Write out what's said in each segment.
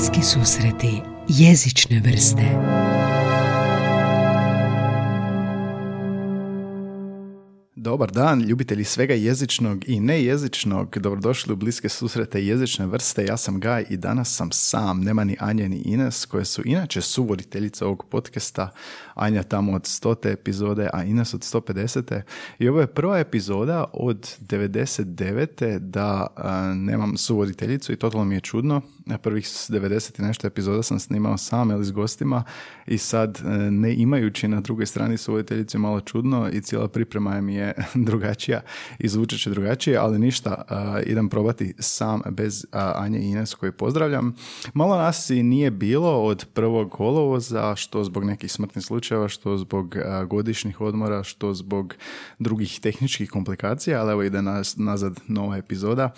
Bliski susreti jezične vrste Dobar dan, ljubitelji svega jezičnog i nejezičnog. Dobrodošli u bliske susrete jezične vrste. Ja sam Gaj i danas sam sam. Nema ni Anja ni Ines, koje su inače suvoditeljice ovog podcasta. Anja tamo od 100. epizode, a Ines od 150. I ovo je prva epizoda od 99. da nemam suvoditeljicu i totalno mi je čudno. Prvih 90 i nešto epizoda sam snimao sam ili s gostima i sad e, ne imajući na drugoj strani suvoditeljicu je malo čudno i cijela priprema mi je drugačija i drugačije, ali ništa, idem probati sam bez Anje i Ines koji pozdravljam. Malo nas i nije bilo od prvog kolovoza, što zbog nekih smrtnih slučajeva, što zbog godišnjih odmora, što zbog drugih tehničkih komplikacija, ali evo ide nas, nazad nova epizoda,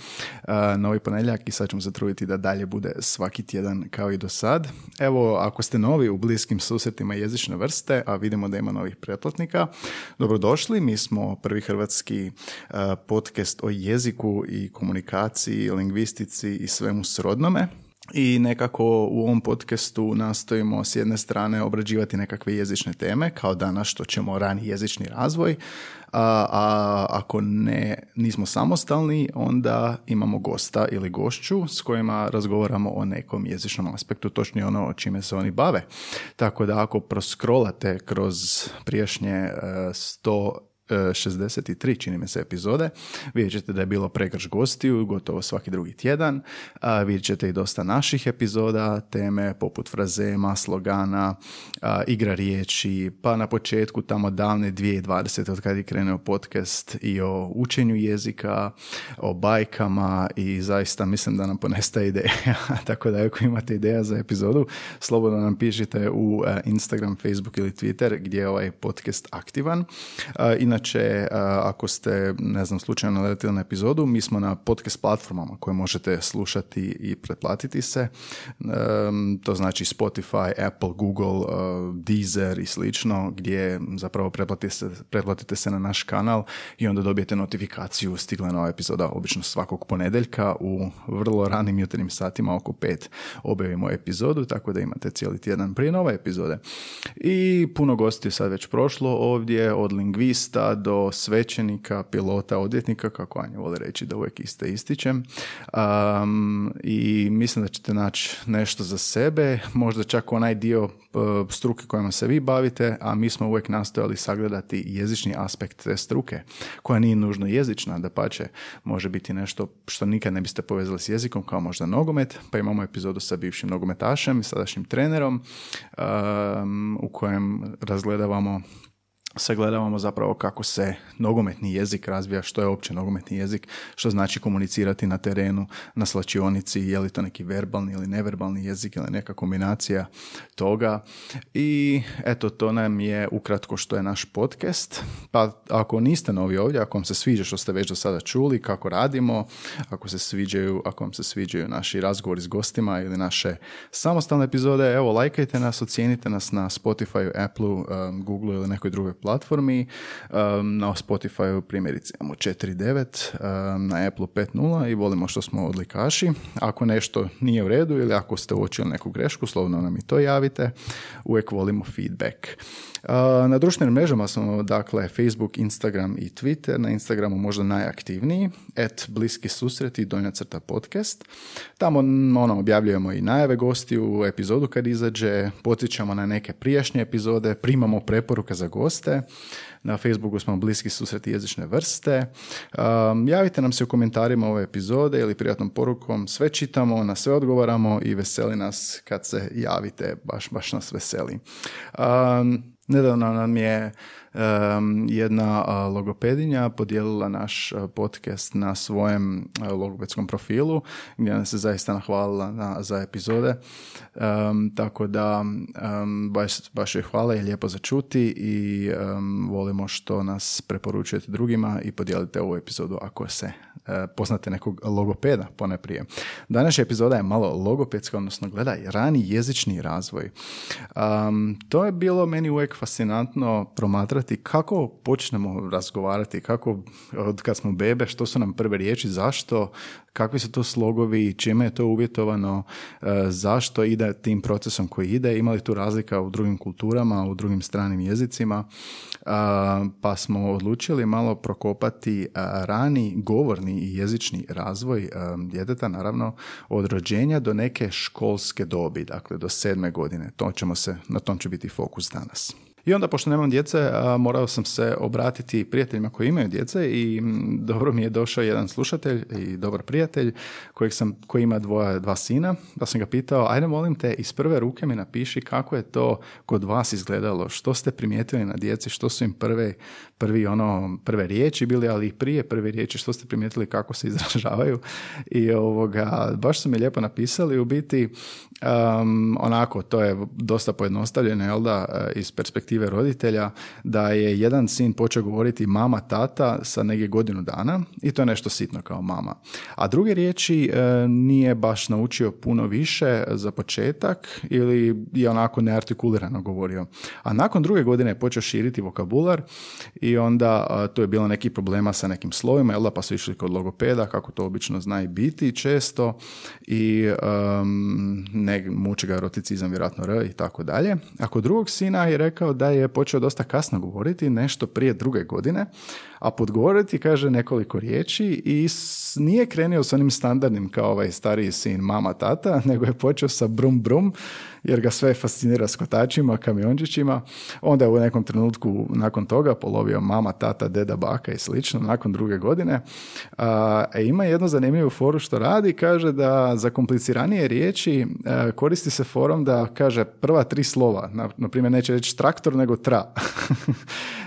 novi ponedjeljak i sad ćemo se truditi da dalje bude svaki tjedan kao i do sad. Evo, ako ste novi u bliskim susretima jezične vrste, a vidimo da ima novih pretplatnika, dobrodošli, mi smo prvi hrvatski podcast o jeziku i komunikaciji, lingvistici i svemu srodnome. I nekako u ovom podcastu nastojimo s jedne strane obrađivati nekakve jezične teme, kao danas što ćemo rani jezični razvoj, a, a ako ne nismo samostalni, onda imamo gosta ili gošću s kojima razgovaramo o nekom jezičnom aspektu, točnije ono o čime se oni bave. Tako da ako proskrolate kroz prijašnje 100 e, 63 čini mi se epizode. Vidjet ćete da je bilo pregrš gostiju gotovo svaki drugi tjedan. Vidjet ćete i dosta naših epizoda, teme poput frazema, slogana, igra riječi, pa na početku tamo davne 2020. od kada je krenuo podcast i o učenju jezika, o bajkama i zaista mislim da nam ponestaje ideja. Tako da ako imate ideja za epizodu, slobodno nam pišite u Instagram, Facebook ili Twitter gdje je ovaj podcast aktivan. Inače Inače, ako ste, ne znam, slučajno naletili na epizodu, mi smo na podcast platformama koje možete slušati i pretplatiti se. To znači Spotify, Apple, Google, Deezer i slično, gdje zapravo pretplatite se, pretplatite se na naš kanal i onda dobijete notifikaciju stigla nova epizoda, obično svakog ponedeljka u vrlo ranim jutarnjim satima, oko pet objavimo epizodu, tako da imate cijeli tjedan prije nove epizode. I puno gostiju sad već prošlo ovdje, od lingvista do svećenika, pilota, odvjetnika, kako Anja voli reći da uvijek iste ističem. Um, I mislim da ćete naći nešto za sebe, možda čak onaj dio uh, struke kojima se vi bavite, a mi smo uvijek nastojali sagledati jezični aspekt te struke, koja nije nužno jezična, da pače može biti nešto što nikad ne biste povezali s jezikom, kao možda nogomet, pa imamo epizodu sa bivšim nogometašem i sadašnjim trenerom um, u kojem razgledavamo sagledavamo zapravo kako se nogometni jezik razvija, što je uopće nogometni jezik, što znači komunicirati na terenu, na slačionici, je li to neki verbalni ili neverbalni jezik ili neka kombinacija toga. I eto, to nam je ukratko što je naš podcast. Pa ako niste novi ovdje, ako vam se sviđa što ste već do sada čuli, kako radimo, ako se sviđaju, ako vam se sviđaju naši razgovori s gostima ili naše samostalne epizode, evo, lajkajte nas, ocijenite nas na Spotify, Apple, um, Google ili nekoj drugoj platformi. Um, na Spotify primjerice imamo 4.9, um, na Apple 5.0 i volimo što smo odlikaši. Ako nešto nije u redu ili ako ste uočili neku grešku, slovno nam i to javite. Uvijek volimo feedback. Na društvenim mrežama smo dakle Facebook, Instagram i Twitter. Na Instagramu možda najaktivniji, et bliski susreti donja crta podcast. Tamo ono, objavljujemo i najave gosti u epizodu kad izađe, podsjećamo na neke prijašnje epizode, primamo preporuke za goste. Na Facebooku smo bliski susreti jezične vrste. Um, javite nam se u komentarima ove epizode ili prijatnom porukom. Sve čitamo, na sve odgovaramo i veseli nas kad se javite. Baš, baš nas veseli. Um, Nedavno nam je jedna logopedinja podijelila naš podcast na svojem logopedskom profilu gdje nam se zaista nahvalila na, za epizode. tako da baš, baš je hvala i lijepo za čuti i volimo što nas preporučujete drugima i podijelite ovu epizodu ako se E, poznate nekog logopeda poneprije. Današnja epizoda je malo logopedska, odnosno gledaj, rani jezični razvoj. Um, to je bilo meni uvijek fascinantno promatrati pogledati kako počnemo razgovarati, kako od kad smo bebe, što su nam prve riječi, zašto, kakvi su to slogovi, čime je to uvjetovano, e, zašto ide tim procesom koji ide, ima li tu razlika u drugim kulturama, u drugim stranim jezicima, pa smo odlučili malo prokopati rani govorni i jezični razvoj djeteta, naravno od rođenja do neke školske dobi, dakle do sedme godine. To ćemo se, na tom će biti fokus danas. I onda, pošto nemam djece, morao sam se obratiti prijateljima koji imaju djece i dobro mi je došao jedan slušatelj i dobar prijatelj kojeg sam, koji ima dvoja, dva sina, pa sam ga pitao, ajde molim te, iz prve ruke mi napiši kako je to kod vas izgledalo, što ste primijetili na djeci, što su im prve, prvi ono, prve riječi bili, ali i prije prve riječi, što ste primijetili kako se izražavaju. I ovoga, baš su mi lijepo napisali, u biti um, onako, to je dosta pojednostavljeno, jel da, iz perspektive perspektive roditelja da je jedan sin počeo govoriti mama, tata sa negdje godinu dana i to je nešto sitno kao mama. A druge riječi e, nije baš naučio puno više za početak ili je onako neartikulirano govorio. A nakon druge godine je počeo širiti vokabular i onda to je bilo neki problema sa nekim slovima, jel pa su išli kod logopeda, kako to obično zna i biti često i um, ne, muči ga roticizam, vjerojatno R i tako dalje. A kod drugog sina je rekao da je počeo dosta kasno govoriti, nešto prije druge godine, a podgovoriti kaže nekoliko riječi i nije krenio s onim standardnim kao ovaj stariji sin mama tata, nego je počeo sa brum brum, jer ga sve fascinira s kotačima, kamiončićima. Onda je u nekom trenutku nakon toga polovio mama, tata, deda, baka i slično, nakon druge godine. A, e, ima jednu zanimljivu foru što radi, kaže da za kompliciranije riječi e, koristi se forom da kaže prva tri slova, na, na primjer neće reći traktor nego tra.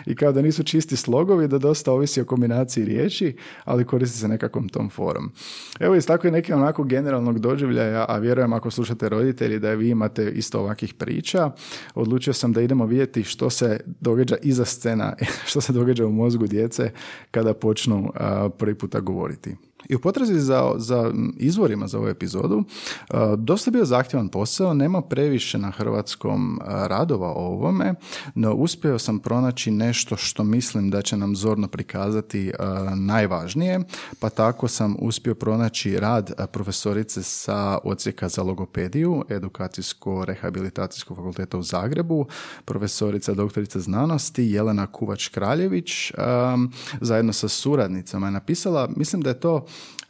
I kao da nisu čisti slogovi, da dosta ovisi o kombinaciji riječi, ali koristi se nekakvom tom forom. Evo iz tako neke onako generalnog doživljaja, a vjerujem ako slušate roditelji da vi imate isto ovakvih priča, odlučio sam da idemo vidjeti što se događa iza scena, što se događa u mozgu djece kada počnu prvi puta govoriti. I u potrazi za, za izvorima za ovu epizodu, uh, dosta bio zahtjevan posao, nema previše na hrvatskom uh, radova o ovome, no uspio sam pronaći nešto što mislim da će nam zorno prikazati uh, najvažnije, pa tako sam uspio pronaći rad profesorice sa odsjeka za logopediju, edukacijsko-rehabilitacijskog fakulteta u Zagrebu, profesorica doktorica znanosti Jelena Kuvač-Kraljević, um, zajedno sa suradnicama je napisala, mislim da je to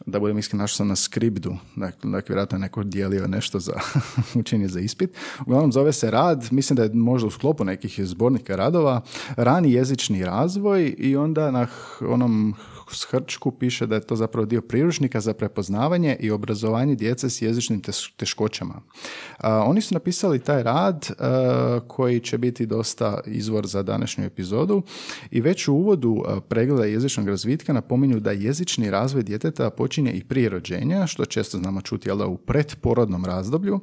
da budem iskren, našao sam na skriptu, dakle, dakle vjerojatno je neko dijelio nešto za učenje za ispit. Uglavnom zove se rad, mislim da je možda u sklopu nekih zbornika radova, rani jezični razvoj i onda na onom Hrčku piše da je to zapravo dio priručnika za prepoznavanje i obrazovanje djece s jezičnim teškoćama. oni su napisali taj rad koji će biti dosta izvor za današnju epizodu i već u uvodu pregleda jezičnog razvitka napominju da jezični razvoj djeteta počinje i prije rođenja, što često znamo čuti jel u predporodnom razdoblju.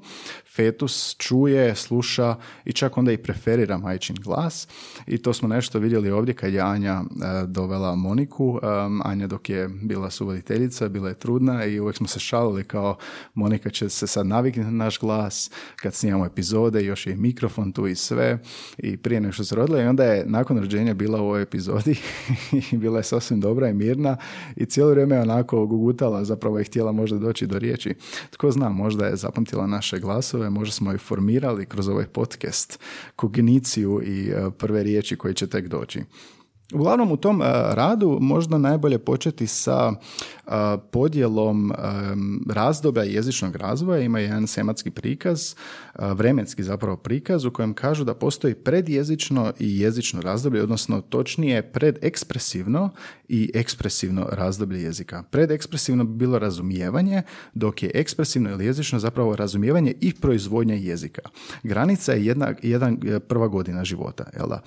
Fetus čuje, sluša i čak onda i preferira majčin glas i to smo nešto vidjeli ovdje kad je Anja dovela Moniku Anja dok je bila suvoditeljica, bila je trudna i uvijek smo se šalili kao Monika će se sad naviknuti na naš glas kad snimamo epizode, još je i mikrofon tu i sve i prije nego što se rodila i onda je nakon rođenja bila u ovoj epizodi i bila je sasvim dobra i mirna i cijelo vrijeme je onako gugutala, zapravo je htjela možda doći do riječi. Tko zna, možda je zapamtila naše glasove, možda smo je formirali kroz ovaj podcast kogniciju i e, prve riječi koje će tek doći. Uglavnom u tom radu možda najbolje početi sa podjelom razdoblja jezičnog razvoja. Ima jedan sematski prikaz, vremenski zapravo prikaz u kojem kažu da postoji predjezično i jezično razdoblje, odnosno točnije predekspresivno i ekspresivno razdoblje jezika. Predekspresivno bi bilo razumijevanje, dok je ekspresivno ili jezično zapravo razumijevanje i proizvodnja jezika. Granica je jedna, jedan prva godina života, jel da?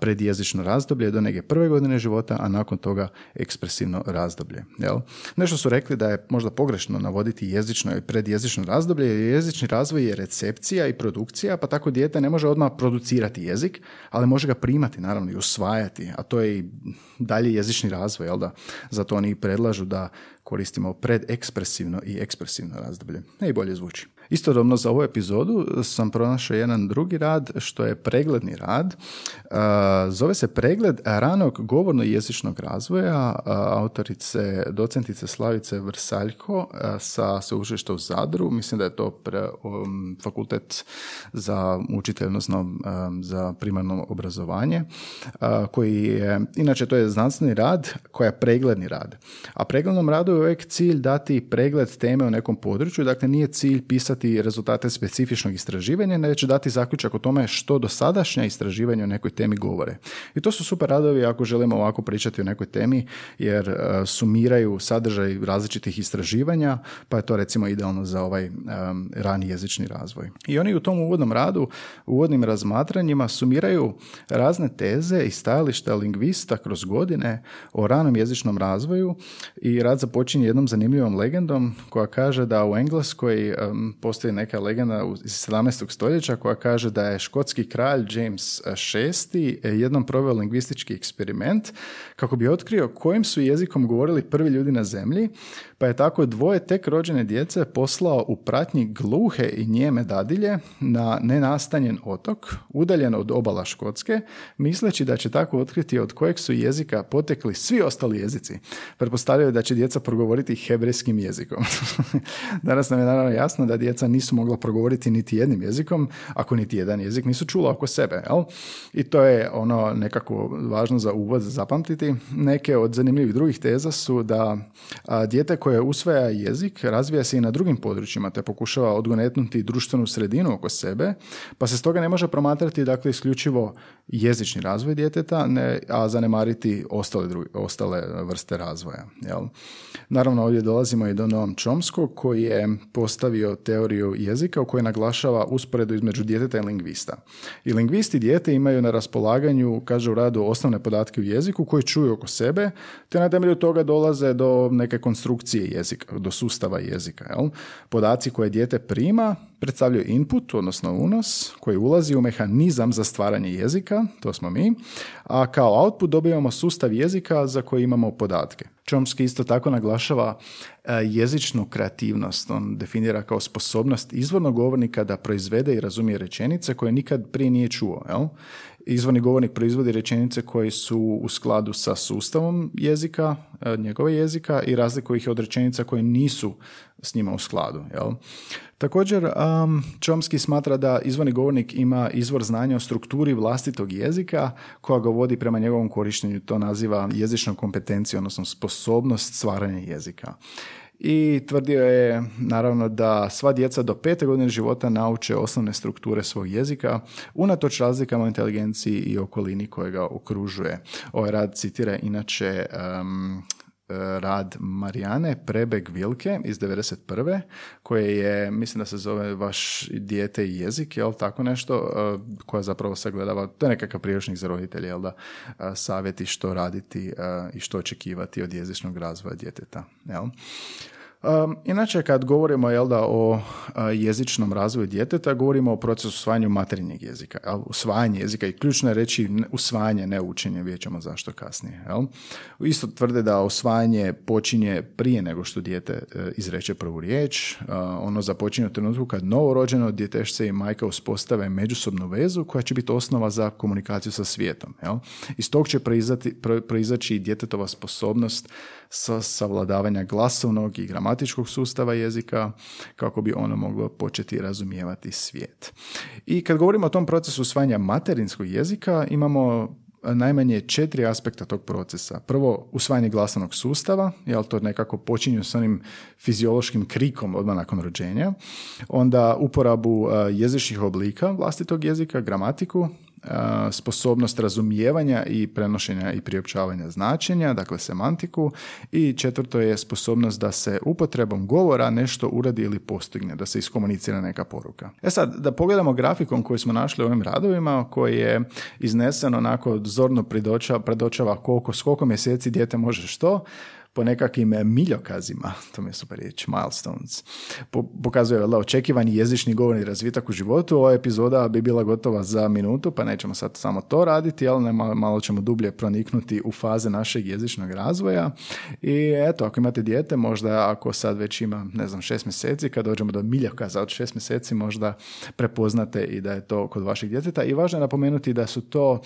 Predjezično razdoblje je do neke prve godine života, a nakon toga ekspresivno razdoblje. Jel? Nešto su rekli da je možda pogrešno navoditi jezično i predjezično razdoblje, jer jezični razvoj je recepcija i produkcija, pa tako dijete ne može odmah producirati jezik, ali može ga primati, naravno, i usvajati, a to je i dalje jezični razvoj, jel da? Zato oni predlažu da koristimo predekspresivno i ekspresivno razdoblje. bolje zvuči. Istodobno za ovu epizodu sam pronašao jedan drugi rad što je pregledni rad. Zove se pregled ranog govorno jezičnog razvoja autorice, docentice Slavice Vrsaljko sa sveučilišta u Zadru. Mislim da je to pre, um, fakultet za učitelj, odnosno um, za primarno obrazovanje, koji je, inače to je znanstveni rad koja je pregledni rad. A preglednom radu je uvijek cilj dati pregled teme u nekom području, dakle nije cilj pisati rezultate specifičnog istraživanja, već dati zaključak o tome što do sadašnja istraživanja o nekoj temi govore. I to su super radovi ako želimo ovako pričati o nekoj temi, jer uh, sumiraju sadržaj različitih istraživanja, pa je to recimo idealno za ovaj um, rani jezični razvoj. I oni u tom uvodnom radu, uvodnim razmatranjima sumiraju razne teze i stajališta lingvista kroz godine o ranom jezičnom razvoju i rad započinje jednom zanimljivom legendom koja kaže da u Engleskoj um, postoji neka legenda iz 17. stoljeća koja kaže da je škotski kralj James VI jednom proveo lingvistički eksperiment kako bi otkrio kojim su jezikom govorili prvi ljudi na zemlji, pa je tako dvoje tek rođene djece poslao u pratnji gluhe i njeme dadilje na nenastanjen otok, udaljen od obala Škotske, misleći da će tako otkriti od kojeg su jezika potekli svi ostali jezici. Pretpostavljaju da će djeca progovoriti hebrejskim jezikom. Danas nam je naravno jasno da djeca nisu mogla progovoriti niti jednim jezikom, ako niti jedan jezik nisu čula oko sebe. Jel? I to je ono nekako važno za uvod zapamtiti. Neke od zanimljivih drugih teza su da dijete koje usvaja jezik razvija se i na drugim područjima te pokušava odgonetnuti društvenu sredinu oko sebe, pa se stoga ne može promatrati dakle isključivo jezični razvoj djeteta, ne, a zanemariti ostale, drugi, ostale vrste razvoja. Jel? Naravno ovdje dolazimo i do Noam Chomskog koji je postavio teoriju jezika u kojoj naglašava usporedu između djeteta i lingvista. I lingvisti dijete imaju na raspolaganju, kaže u radu, osnovne podatke u jeziku koji čuju oko sebe, te na temelju toga dolaze do neke konstrukcije jezika, do sustava jezika. Jel? Podaci koje dijete prima predstavljaju input, odnosno unos, koji ulazi u mehanizam za stvaranje jezika, to smo mi, a kao output dobivamo sustav jezika za koji imamo podatke. Chomsky isto tako naglašava e, jezičnu kreativnost. On definira kao sposobnost izvornog govornika da proizvede i razumije rečenice koje nikad prije nije čuo. Jel? Izvorni govornik proizvodi rečenice koje su u skladu sa sustavom jezika, e, njegove jezika i razlikuje ih od rečenica koje nisu s njima u skladu. Jel? Također, um, Chomsky smatra da izvorni govornik ima izvor znanja o strukturi vlastitog jezika koja ga vodi prema njegovom korištenju. To naziva jezičnom kompetencijom, odnosno sposobnost stvaranja jezika. I tvrdio je naravno da sva djeca do pete godine života nauče osnovne strukture svog jezika unatoč razlikama u inteligenciji i okolini koje ga okružuje. Ovaj rad citira inače um, rad Marijane Prebeg Vilke iz 91. koje je, mislim da se zove vaš dijete i jezik, jel tako nešto, e, koja zapravo sagledava, to je nekakav priručnik za roditelje, jel da, e, savjeti što raditi i što očekivati od jezičnog razvoja djeteta, jel. Um, inače, kad govorimo jel da, o jezičnom razvoju djeteta, govorimo o procesu usvajanju materinjeg jezika. Jel? Usvajanje jezika i ključno je reći usvajanje, ne učenje, vidjet zašto kasnije. Jel? Isto tvrde da usvajanje počinje prije nego što dijete e, izreče prvu riječ. ono započinje u trenutku kad novorođeno djetešce i majka uspostave međusobnu vezu koja će biti osnova za komunikaciju sa svijetom. Jel? Iz tog će proizaći djetetova sposobnost sa savladavanja glasovnog i gramatičkog sustava jezika kako bi ono moglo početi razumijevati svijet. I kad govorimo o tom procesu usvajanja materinskog jezika, imamo najmanje četiri aspekta tog procesa. Prvo, usvajanje glasovnog sustava, jel to nekako počinju s onim fiziološkim krikom odmah nakon rođenja. Onda uporabu jezičnih oblika vlastitog jezika, gramatiku, sposobnost razumijevanja i prenošenja i priopćavanja značenja, dakle semantiku i četvrto je sposobnost da se upotrebom govora nešto uradi ili postigne, da se iskomunicira neka poruka. E sad, da pogledamo grafikon koji smo našli u ovim radovima, koji je iznesen onako zorno predočava koliko, s koliko mjeseci dijete može što, po nekakvim miljokazima, to mi je super riječ, milestones, pokazuje da očekivani jezični govorni razvitak u životu. Ova epizoda bi bila gotova za minutu, pa nećemo sad samo to raditi, ali malo, malo ćemo dublje proniknuti u faze našeg jezičnog razvoja. I eto, ako imate dijete, možda ako sad već ima, ne znam, šest mjeseci, kad dođemo do miljokaza od šest mjeseci, možda prepoznate i da je to kod vašeg djeteta. I važno je napomenuti da su to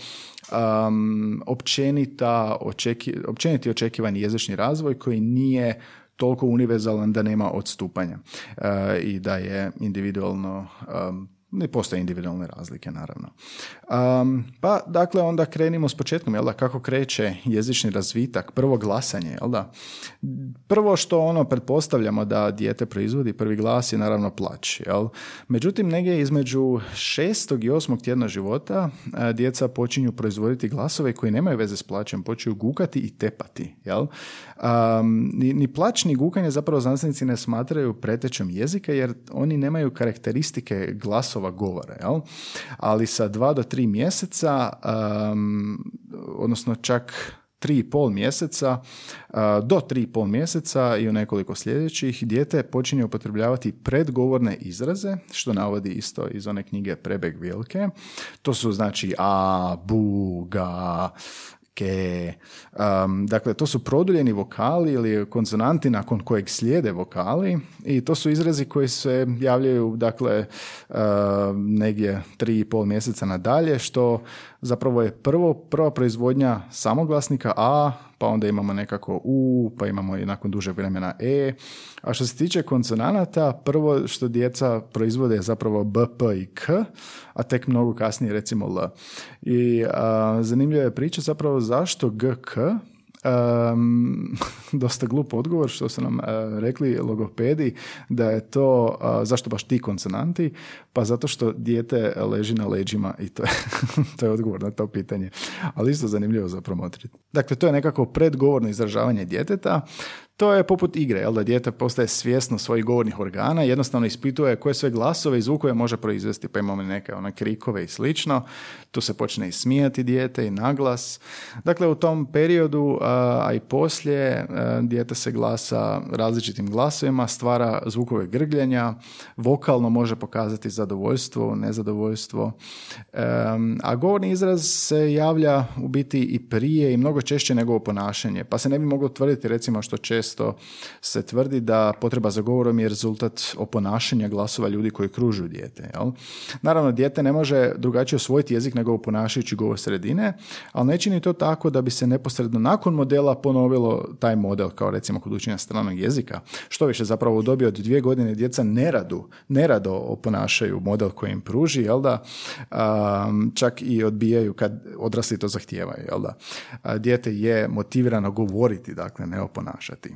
um, općenita, očeki, općeniti očekivani jezični razvoj koji nije toliko univerzalan da nema odstupanja uh, i da je individualno ne postoje individualne razlike, naravno. Um, pa, dakle, onda krenimo s početkom, jel da, kako kreće jezični razvitak, prvo glasanje, jel da? Prvo što ono pretpostavljamo da dijete proizvodi, prvi glas je naravno plać, jel? Međutim, negdje između šestog i osmog tjedna života djeca počinju proizvoditi glasove koji nemaju veze s plaćem, počinju gukati i tepati, jel? Um, ni, ni plać ni gukanje zapravo znanstvenici ne smatraju pretećom jezika jer oni nemaju karakteristike glasova govora, jel? Ali sa dva do tri mjeseca, um, odnosno čak tri i pol mjeseca, do tri i pol mjeseca i u nekoliko sljedećih dijete počinje upotrebljavati predgovorne izraze, što navodi isto iz one knjige Prebeg Vilke. To su znači a, bu, ga. Um, dakle, to su produljeni vokali ili konsonanti nakon kojeg slijede vokali i to su izrazi koji se javljaju dakle uh, negdje tri i pol mjeseca nadalje, što zapravo je prvo, prva proizvodnja samoglasnika A, pa onda imamo nekako U, pa imamo i nakon duže vremena E. A što se tiče konsonanata, prvo što djeca proizvode je zapravo B, P i K, a tek mnogo kasnije recimo L. I zanimljiva je priča zapravo zašto G, K, Um, dosta glup odgovor što su nam uh, rekli logopedi da je to, zašto baš ti konsonanti? Pa zato što dijete leži na leđima i to je, to je odgovor na to pitanje. Ali isto zanimljivo za promotriti. Dakle, to je nekako predgovorno izražavanje djeteta. To je poput igre, jel da dijete postaje svjesno svojih govornih organa, jednostavno ispituje koje sve glasove i zvukove može proizvesti, pa imamo neke one krikove i slično. Tu se počne i smijati dijete i naglas. Dakle, u tom periodu, a i poslije, dijete se glasa različitim glasovima, stvara zvukove grgljenja, vokalno može pokazati zadovoljstvo, nezadovoljstvo. A govorni izraz se javlja u biti i prije i mnogo češće nego ponašanje, pa se ne bi moglo tvrditi recimo što često često se tvrdi da potreba za govorom je rezultat oponašanja glasova ljudi koji kružuju dijete. Jel? Naravno, dijete ne može drugačije osvojiti jezik nego oponašajući govor sredine, ali ne čini to tako da bi se neposredno nakon modela ponovilo taj model, kao recimo kod učenja stranog jezika. Što više, zapravo u dobi od dvije godine djeca neradu, nerado oponašaju model koji im pruži, jel da, čak i odbijaju kad odrasli to zahtijevaju, jel da. dijete je motivirano govoriti, dakle ne oponašati.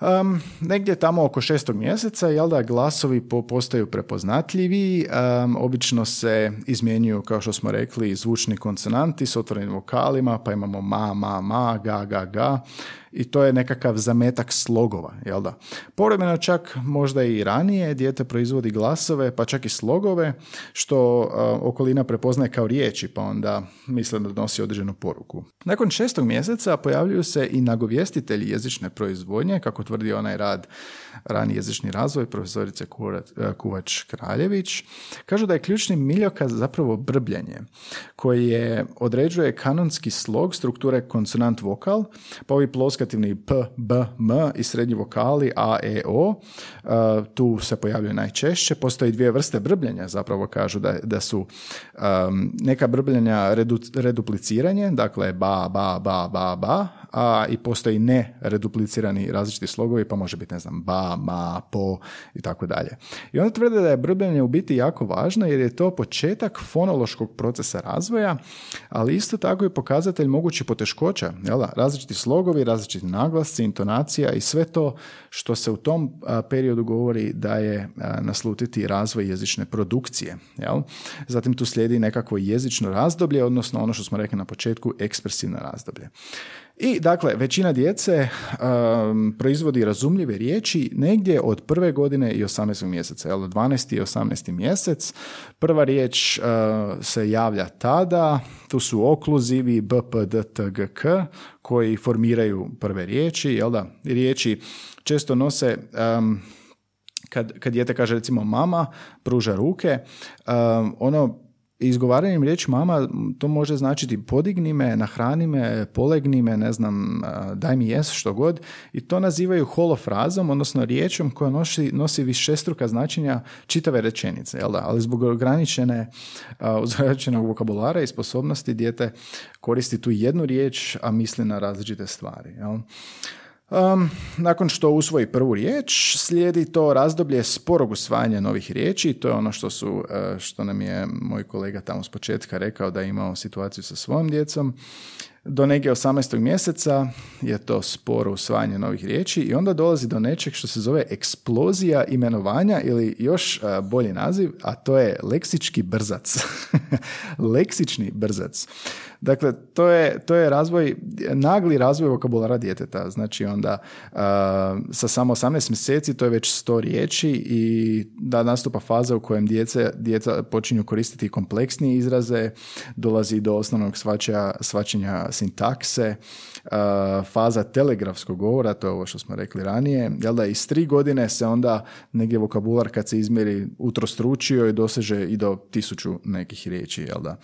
Um, negdje tamo oko šestog mjeseca, jel da, glasovi postaju prepoznatljivi, um, obično se izmjenjuju, kao što smo rekli, zvučni konsonanti s otvorenim vokalima, pa imamo ma, ma, ma, ga, ga, ga, i to je nekakav zametak slogova, jel da? Povremeno čak možda i ranije dijete proizvodi glasove, pa čak i slogove, što okolina prepoznaje kao riječi, pa onda misle da donosi određenu poruku. Nakon šestog mjeseca pojavljuju se i nagovjestitelji jezične proizvodnje, kako tvrdi onaj rad rani jezični razvoj profesorice Kuvač Kraljević. Kažu da je ključni miljokaz zapravo brbljanje, koji je određuje kanonski slog strukture konsonant vokal, pa ovi ploski oskativni P, B, M i srednji vokali A, E, O. E, tu se pojavljaju najčešće. Postoji dvije vrste brbljenja, zapravo kažu da, da su um, neka brbljenja redu, redupliciranje, dakle ba, ba, ba, ba, ba, a i postoji ne reduplicirani različiti slogovi, pa može biti, ne znam, ba, ma, po i tako dalje. I onda tvrde da je brbljenje u biti jako važno jer je to početak fonološkog procesa razvoja, ali isto tako i pokazatelj mogućih poteškoća, jel da? različiti slogovi, različiti naglasci, intonacija i sve to što se u tom periodu govori da je naslutiti razvoj jezične produkcije. Jel? Zatim tu slijedi nekakvo jezično razdoblje, odnosno ono što smo rekli na početku, ekspresivno razdoblje. I dakle, većina djece um, proizvodi razumljive riječi negdje od prve godine i 18. mjeseca, jel, 12. i 18. mjesec. Prva riječ uh, se javlja tada, tu su okluzivi B, P, D, T, G, K, koji formiraju prve riječi, jel da? Riječi često nose... Um, kad, kad dijete kaže recimo mama, pruža ruke, um, ono izgovaranjem riječi mama to može značiti podigni me, nahrani me, polegni me, ne znam, daj mi jes, što god. I to nazivaju holofrazom, odnosno riječom koja nosi, nosi višestruka značenja čitave rečenice, jel da? Ali zbog ograničene, ograničenog vokabulara i sposobnosti dijete koristi tu jednu riječ, a misli na različite stvari. Jel? Um, nakon što usvoji prvu riječ, slijedi to razdoblje sporog usvajanja novih riječi. To je ono što, su, e, što nam je moj kolega tamo s početka rekao da je imao situaciju sa svojom djecom. Do neke 18. mjeseca je to sporo usvajanje novih riječi i onda dolazi do nečeg što se zove eksplozija imenovanja ili još e, bolji naziv, a to je leksički brzac. Leksični brzac. Dakle, to je, to je razvoj, nagli razvoj vokabulara djeteta. Znači onda sa samo 18 mjeseci to je već 100 riječi i da nastupa faza u kojem djece, djeca počinju koristiti kompleksnije izraze, dolazi do osnovnog svačanja, svačanja sintakse, faza telegrafskog govora, to je ovo što smo rekli ranije, jel da iz tri godine se onda negdje vokabular kad se izmjeri utrostručio i doseže i do tisuću nekih riječi, jel da.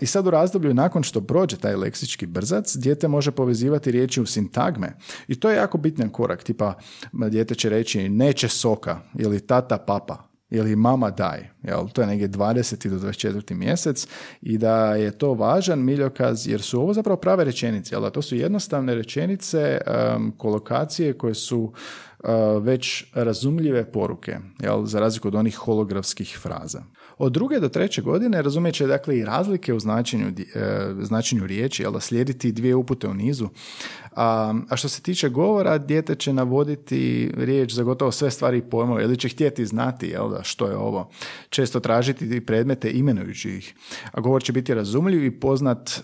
I sad u razdoblju nakon što prođe taj leksički brzac, dijete može povezivati riječi u sintagme i to je jako bitan korak, tipa dijete će reći neće soka ili tata papa, ili mama daj, jel? to je negdje 20. do 24. mjesec i da je to važan miljokaz jer su ovo zapravo prave rečenice, jel? to su jednostavne rečenice, um, kolokacije koje su već razumljive poruke, jel? za razliku od onih holografskih fraza. Od druge do treće godine razumjet će dakle i razlike u značenju, e, značenju riječi, jel slijediti dvije upute u nizu. A, a što se tiče govora, dijete će navoditi riječ za gotovo sve stvari i pojmove, ili će htjeti znati jel da, što je ovo. Često tražiti predmete imenujući ih. A govor će biti razumljiv i poznat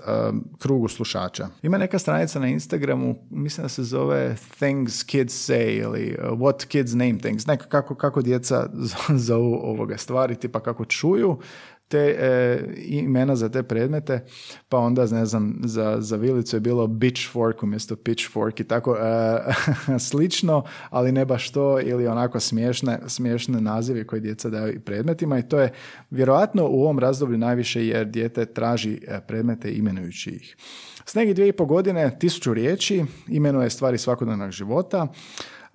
krugu slušača. Ima neka stranica na Instagramu, mislim da se zove Things Kids Say ili uh, What Kids Name Things. Neka kako, kako djeca zovu ovoga stvari, tipa kako čuju te e, imena za te predmete, pa onda, ne znam, za, za vilicu je bilo fork umjesto pitchfork i tako e, slično, ali ne baš to ili onako smiješne, smiješne nazive koje djeca daju i predmetima i to je vjerojatno u ovom razdoblju najviše jer dijete traži e, predmete imenujući ih. S negdje dvije i po godine, tisuću riječi, imenuje stvari svakodnevnog života,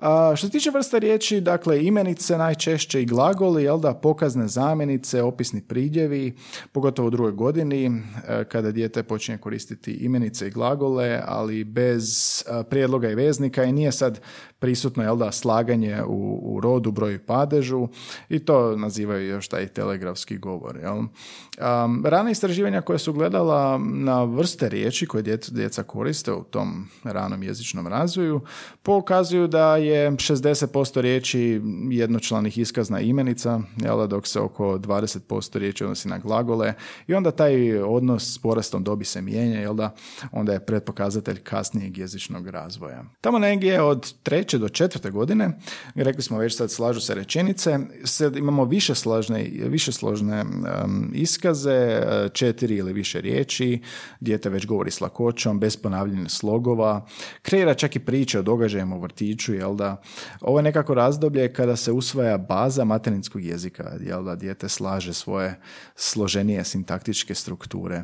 a, što se tiče vrsta riječi, dakle imenice najčešće i glagoli, jel da, pokazne zamjenice, opisni pridjevi, pogotovo u drugoj godini e, kada dijete počinje koristiti imenice i glagole, ali bez e, prijedloga i veznika i nije sad prisutno jel da, slaganje u, u rodu, broju i padežu i to nazivaju još taj telegrafski govor. Jel? Um, rana istraživanja koja su gledala na vrste riječi koje djeca koriste u tom ranom jezičnom razvoju pokazuju da je 60% riječi jednočlanih iskazna imenica, jel, dok se oko 20% riječi odnosi na glagole i onda taj odnos s porastom dobi se mijenja, jel da, onda je predpokazatelj kasnijeg jezičnog razvoja. Tamo negdje od treće do četvrte godine, rekli smo već sad slažu se rečenice, sad imamo više složne, više složne um, iskaze, četiri ili više riječi, dijete već govori s lakoćom, bez ponavljanja slogova, kreira čak i priče o događajima u vrtiću, jel da, ovo je nekako razdoblje kada se usvaja baza materinskog jezika, jel da dijete slaže svoje složenije sintaktičke strukture.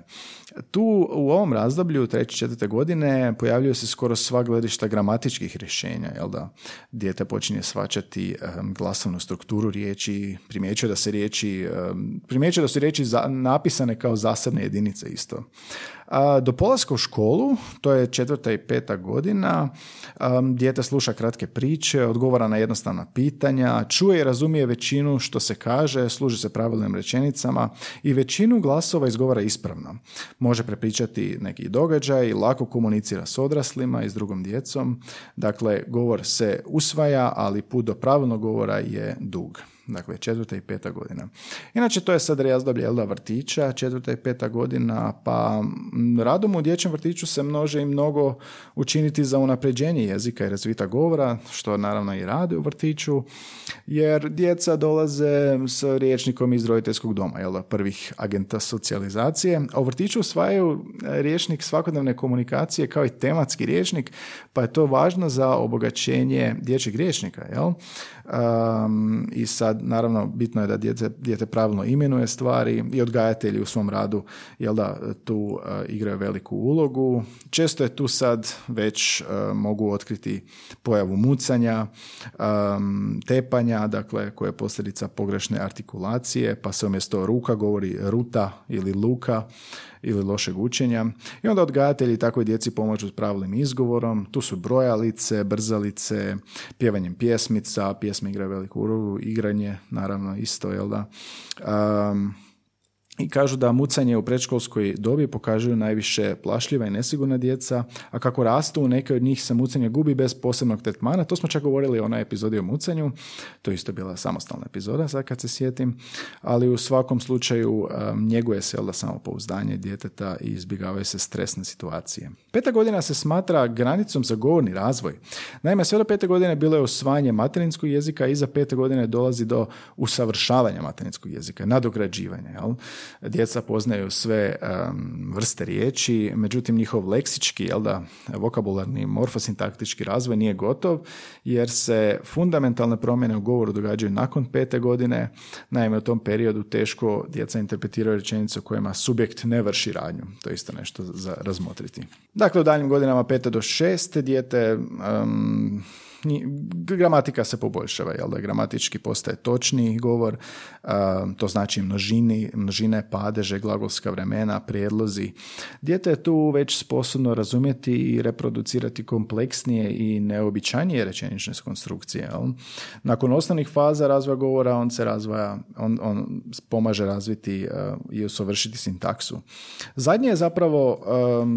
Tu u ovom razdoblju, treće, četvrte godine, pojavljuju se skoro sva gledišta gramatičkih rješenja, jel da? Dijete počinje svačati um, glasovnu strukturu riječi, primjećuje da se riječi, um, primjećuje da su riječi napisane kao zasebne jedinice isto. Do polaska u školu, to je četvrta i peta godina, dijete sluša kratke priče, odgovara na jednostavna pitanja, čuje i razumije većinu što se kaže, služi se pravilnim rečenicama i većinu glasova izgovara ispravno. Može prepričati neki događaj, lako komunicira s odraslima i s drugom djecom. Dakle, govor se usvaja, ali put do pravilnog govora je dug. Dakle četvrta i peta godina. Inače, to je sad razdoblje Elda vrtića, četvrta i peta godina, pa radom u dječjem vrtiću se može i mnogo učiniti za unapređenje jezika i razvita govora, što naravno i rade u vrtiću, jer djeca dolaze s riječnikom iz roditeljskog doma, jel prvih agenta socijalizacije, a u vrtiću usvajaju riječnik svakodnevne komunikacije kao i tematski riječnik, pa je to važno za obogaćenje dječjeg riječnika, jel? Um, I sad, naravno, bitno je da dijete, dijete pravilno imenuje stvari i odgajatelji u svom radu, jel da, tu uh, igraju veliku ulogu. Često je tu sad već uh, mogu otkriti pojavu mucanja, tepanja, dakle, koje je posljedica pogrešne artikulacije, pa se umjesto ruka govori ruta ili luka ili lošeg učenja. I onda odgajatelji takvoj djeci pomažu s pravilnim izgovorom. Tu su brojalice, brzalice, pjevanjem pjesmica, pjesme igraju veliku ulogu, igranje, naravno isto, jel da? Um, i kažu da mucanje u predškolskoj dobi pokažuju najviše plašljiva i nesigurna djeca, a kako rastu, neke od njih se mucanje gubi bez posebnog tretmana. To smo čak govorili o onoj epizodi o mucanju, to isto bila samostalna epizoda, sad kad se sjetim, ali u svakom slučaju um, njeguje se da samopouzdanje djeteta i izbjegavaju se stresne situacije. Peta godina se smatra granicom za govorni razvoj. Naime, sve do pete godine bilo je usvajanje materinskog jezika, a iza pete godine dolazi do usavršavanja materinskog jezika, nadograđivanja. Jel? Djeca poznaju sve vrste riječi, međutim njihov leksički, jel da, vokabularni, morfosintaktički razvoj nije gotov, jer se fundamentalne promjene u govoru događaju nakon pete godine. Naime, u tom periodu teško djeca interpretiraju rečenice u kojima subjekt ne vrši radnju. To je isto nešto za razmotriti. Dakle, u daljnjim godinama pete do šeste dijete gramatika se poboljšava, jel da gramatički postaje točniji govor, to znači množini, množine, padeže, glagolska vremena, prijedlozi. Dijete je tu već sposobno razumjeti i reproducirati kompleksnije i neobičajnije rečenične konstrukcije. Jel? Nakon osnovnih faza razvoja govora on se razvoja, on, on pomaže razviti i usavršiti sintaksu. Zadnje je zapravo,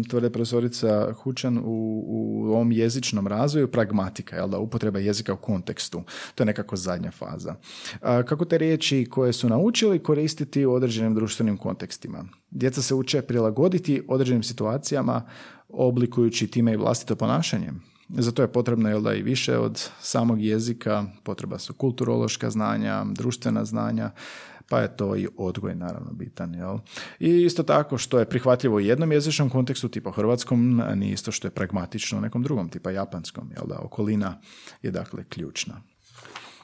tvrde profesorica Hučan, u, u ovom jezičnom razvoju pragmatika, jel da upotreba jezika u kontekstu. To je nekako zadnja faza. Kako te riječi koje su naučili koristiti u određenim društvenim kontekstima. Djeca se uče prilagoditi određenim situacijama oblikujući time i vlastito ponašanje. Zato je potrebno jel da i više od samog jezika, potreba su kulturološka znanja, društvena znanja, pa je to i odgoj naravno bitan. Jel? I isto tako što je prihvatljivo u jednom jezičnom kontekstu, tipa hrvatskom, nije isto što je pragmatično u nekom drugom, tipa japanskom. Jel da? Okolina je dakle ključna.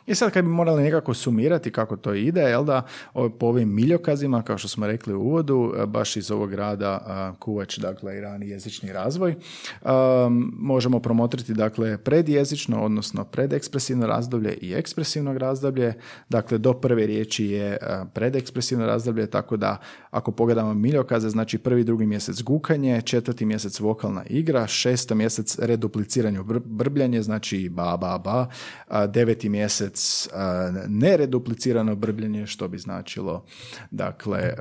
I sad kad bi morali nekako sumirati kako to ide, jel da, po ovim miljokazima, kao što smo rekli u uvodu, e, baš iz ovog rada Kuvač, dakle, i rani jezični razvoj, možemo promotriti, dakle, predjezično, odnosno predekspresivno razdoblje i ekspresivnog razdoblje, dakle, do prve riječi je predekspresivno razdoblje, tako da ako pogledamo miljokaze, znači prvi, drugi mjesec gukanje, četvrti mjesec vokalna igra, šesto mjesec redupliciranje brbljanje, znači ba, ba, ba, deveti mjesec nereduplicirano brbljenje, što bi značilo dakle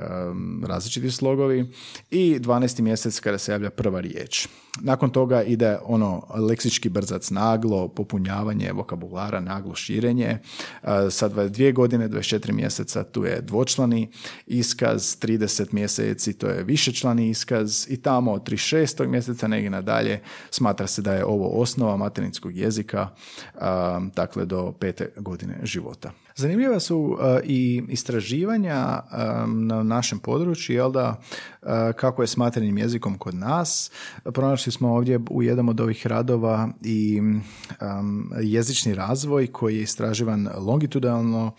različiti slogovi i 12. mjesec kada se javlja prva riječ. Nakon toga ide ono leksički brzac naglo, popunjavanje vokabulara, naglo širenje. Sad dvije godine, 24 mjeseca, tu je dvočlani iskaz, 30 mjeseci, to je višečlani iskaz i tamo od 36. mjeseca negdje nadalje smatra se da je ovo osnova materinskog jezika, dakle do pete života. Zanimljiva su uh, i istraživanja um, na našem području, jel da, uh, kako je s materinim jezikom kod nas. Pronašli smo ovdje u jednom od ovih radova i um, jezični razvoj koji je istraživan longitudalno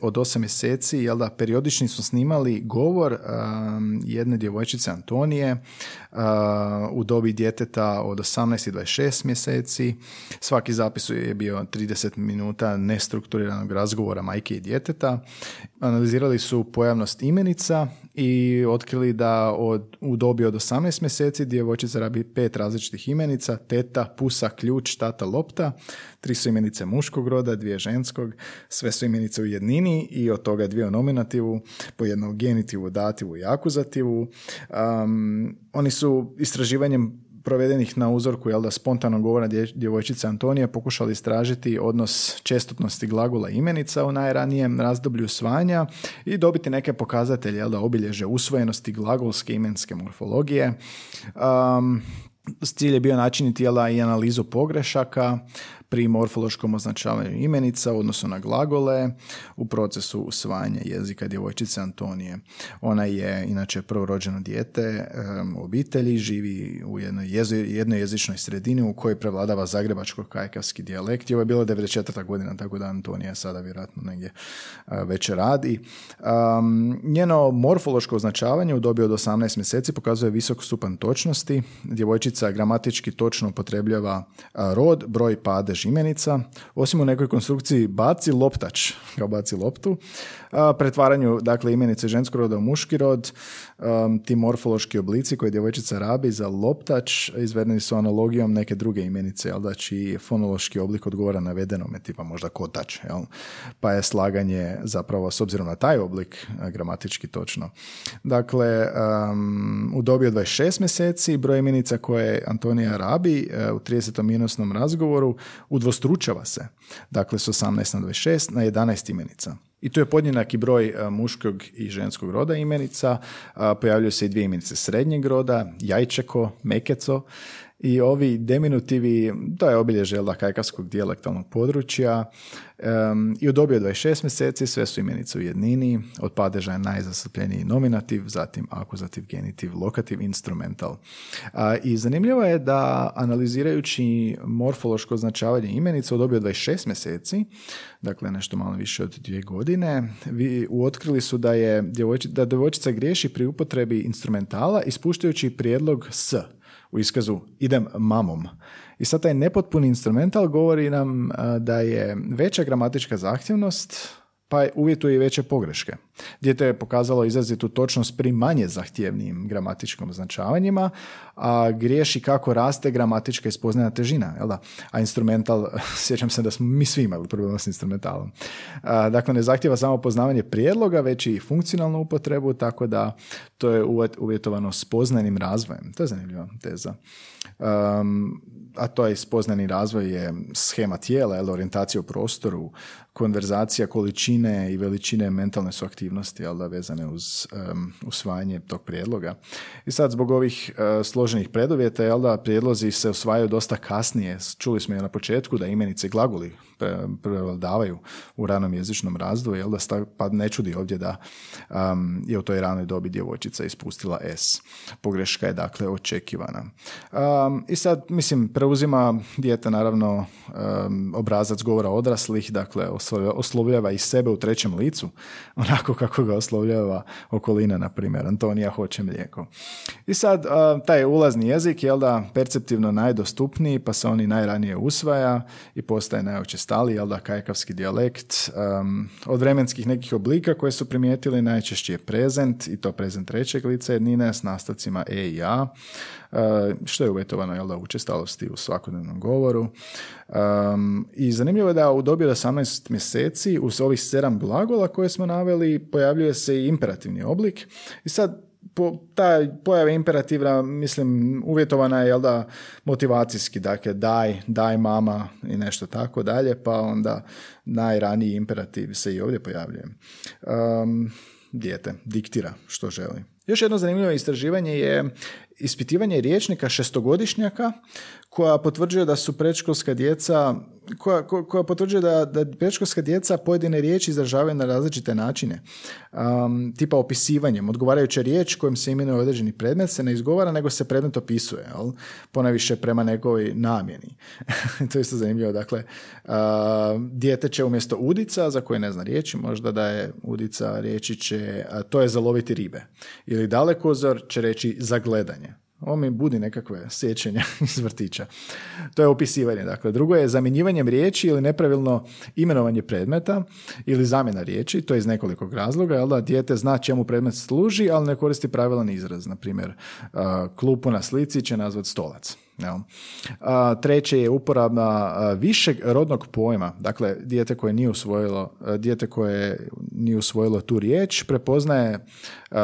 od osam mjeseci, jel da, periodični su snimali govor um, jedne djevojčice Antonije uh, u dobi djeteta od 18 i 26 mjeseci. Svaki zapis je bio 30 minuta nestrukturiranog razgovora majke i djeteta. Analizirali su pojavnost imenica i otkrili da od, u dobi od 18 mjeseci djevojčica rabi pet različitih imenica, teta, pusa, ključ, tata, lopta, tri su imenice muškog roda, dvije ženskog, sve su imenice u jednini i od toga dvije u nominativu, po jednom genitivu, dativu i akuzativu. Um, oni su istraživanjem provedenih na uzorku jel da, spontanog govora djevojčice Antonije pokušali istražiti odnos čestotnosti glagola imenica u najranijem razdoblju usvajanja i dobiti neke pokazatelje jel da, obilježe usvojenosti glagolske imenske morfologije. Um, cilj je bio načiniti tijela i analizu pogrešaka, pri morfološkom označavanju imenica u odnosu na glagole u procesu usvajanja jezika djevojčice Antonije. Ona je inače prvorođeno dijete u obitelji, živi u jednoj, jednoj jezičnoj sredini u kojoj prevladava zagrebačko-kajkavski dijalekt. Ovo je bilo 94. godina, tako da Antonija sada vjerojatno negdje već radi. njeno morfološko označavanje u dobi od 18 mjeseci pokazuje visok stupanj točnosti. Djevojčica gramatički točno upotrebljava rod, broj, padež imenica, osim u nekoj konstrukciji baci loptač, kao baci loptu, pretvaranju dakle imenice ženskog roda u muški rod, um, ti morfološki oblici koje djevojčica rabi za loptač izvedeni su analogijom neke druge imenice, jel da čiji fonološki oblik odgovara navedenome, tipa možda kotač, jel? pa je slaganje zapravo s obzirom na taj oblik gramatički točno. Dakle, um, u dobi od 26 mjeseci broj imenica koje Antonija rabi uh, u 30. minusnom razgovoru udvostručava se, dakle s 18 na 26 na 11 imenica. I tu je podjednaki broj e, muškog i ženskog roda imenica. Pojavljuju se i dvije imenice srednjeg roda, jajčeko, mekeco i ovi deminutivi, to je obilježje kajkavskog dijalektalnog područja. Um, i u dobi od 26 mjeseci sve su imenice u jednini, od padeža je najzastupljeniji nominativ, zatim akuzativ, genitiv, lokativ, instrumental. I zanimljivo je da analizirajući morfološko označavanje imenica u dobi od 26 mjeseci, dakle nešto malo više od dvije godine, vi uotkrili su da je da djevojčica griješi pri upotrebi instrumentala ispuštajući prijedlog s u iskazu idem mamom. I sad taj nepotpuni instrumental govori nam da je veća gramatička zahtjevnost pa uvjetuje i veće pogreške. Dijete je pokazalo izrazitu točnost pri manje zahtjevnijim gramatičkim označavanjima, a griješi kako raste gramatička ispoznana težina. Jel da? A instrumental, sjećam se da smo mi svi imali problem s instrumentalom. dakle, ne zahtjeva samo poznavanje prijedloga, već i funkcionalnu upotrebu, tako da to je uvjetovano spoznanim razvojem. To je zanimljiva teza. Um, a to je spoznani razvoj je schema tijela, jel, orijentacija u prostoru, konverzacija količine i veličine mentalne su aktivnosti jel da, vezane uz um, usvajanje tog prijedloga. I sad zbog ovih uh, složenih preduvjeta jel da, prijedlozi se usvajaju dosta kasnije. Čuli smo je na početku da imenice glagoli prevladavaju u ranom jezičnom razvoju, jel da pa ne čudi ovdje da um, je u toj ranoj dobi djevojčica ispustila S. Pogreška je dakle očekivana. Um, I sad, mislim, preuzima dijete naravno um, obrazac govora odraslih, dakle oslovljava i sebe u trećem licu, onako kako ga oslovljava okolina, na primjer, Antonija hoće mlijeko. I sad, taj ulazni jezik je da perceptivno najdostupniji, pa se on i najranije usvaja i postaje najučestaliji, jel da, kajkavski dijalekt. od vremenskih nekih oblika koje su primijetili najčešće je prezent, i to prezent trećeg lica jednine s nastavcima E i A, što je uvjetovano jel da, učestalosti u svakodnevnom govoru. I zanimljivo je da u dobi od 18 mjeseci uz ovih sedam glagola koje smo naveli pojavljuje se i imperativni oblik. I sad po, ta pojava imperativna, mislim, uvjetovana je, jel da, motivacijski, dakle, daj, daj mama i nešto tako dalje, pa onda najraniji imperativ se i ovdje pojavljuje. Um, dijete diktira što želi. Još jedno zanimljivo istraživanje je ispitivanje riječnika šestogodišnjaka koja potvrđuje da su predškolska djeca koja, koja potvrđuje da, da predškolska djeca pojedine riječi izražavaju na različite načine. Um, tipa opisivanjem. Odgovarajuća riječ kojom se imenuje određeni predmet se ne izgovara, nego se predmet opisuje. Jel? Ponaviše prema nekoj namjeni. to je isto zanimljivo. Dakle, uh, dijete će umjesto udica, za koje ne zna riječi, možda da je udica riječi će, to je zaloviti ribe. Ili dalekozor će reći za gledanje. Ovo mi budi nekakve sjećanja iz vrtića. To je opisivanje. Dakle, drugo je zamjenjivanjem riječi ili nepravilno imenovanje predmeta ili zamjena riječi. To je iz nekoliko razloga. Jel da, dijete zna čemu predmet služi, ali ne koristi pravilan izraz. Na primjer, klupu na slici će nazvati stolac. A, treće je uporaba višeg rodnog pojma, dakle dijete koje nije usvojilo, dijete koje nije usvojilo tu riječ, prepoznaje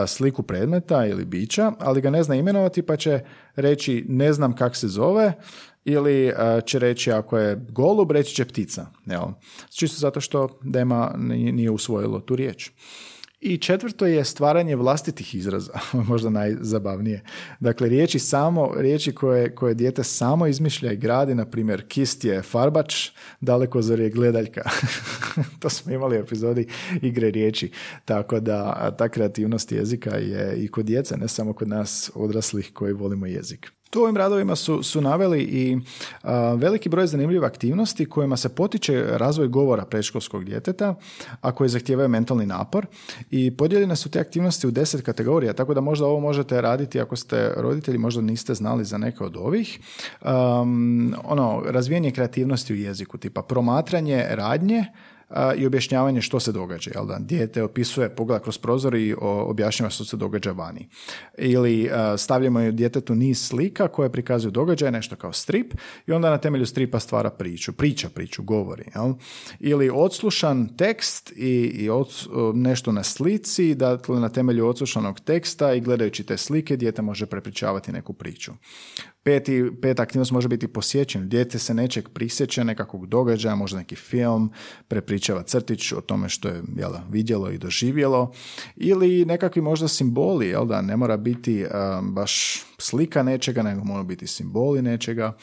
sliku predmeta ili bića, ali ga ne zna imenovati pa će reći ne znam kak se zove ili će reći ako je golub, reći će ptica. Jel? Čisto zato što Dema nije usvojilo tu riječ. I četvrto je stvaranje vlastitih izraza, možda najzabavnije. Dakle, riječi samo, riječi koje, koje dijete samo izmišlja i gradi, na primjer, kist je farbač, daleko zar je gledaljka. to smo imali u epizodi igre riječi. Tako da ta kreativnost jezika je i kod djece, ne samo kod nas odraslih koji volimo jezik. Tu ovim radovima su, su naveli i veliki broj zanimljive aktivnosti kojima se potiče razvoj govora predškolskog djeteta, a koje zahtijevaju mentalni napor i podijeljene su te aktivnosti u deset kategorija, tako da možda ovo možete raditi ako ste roditelji, možda niste znali za neke od ovih. Um, ono, razvijanje kreativnosti u jeziku, tipa promatranje radnje, i objašnjavanje što se događa. Jel da? Dijete opisuje, pogleda kroz prozor i objašnjava što se događa vani. Ili stavljamo djetetu niz slika koje prikazuju događaje, nešto kao strip i onda na temelju stripa stvara priču. Priča priču, govori. Jel? Ili odslušan tekst i, i nešto na slici, dakle na temelju odslušanog teksta i gledajući te slike dijete može prepričavati neku priču. Peti, peta aktivnost može biti posjećen. Dijete se nečeg prisjeća, nekakvog događaja, možda neki film, prepričava crtić o tome što je jel, vidjelo i doživjelo. Ili nekakvi možda simboli, jel da, ne mora biti baš slika nečega, nego mora biti simboli nečega.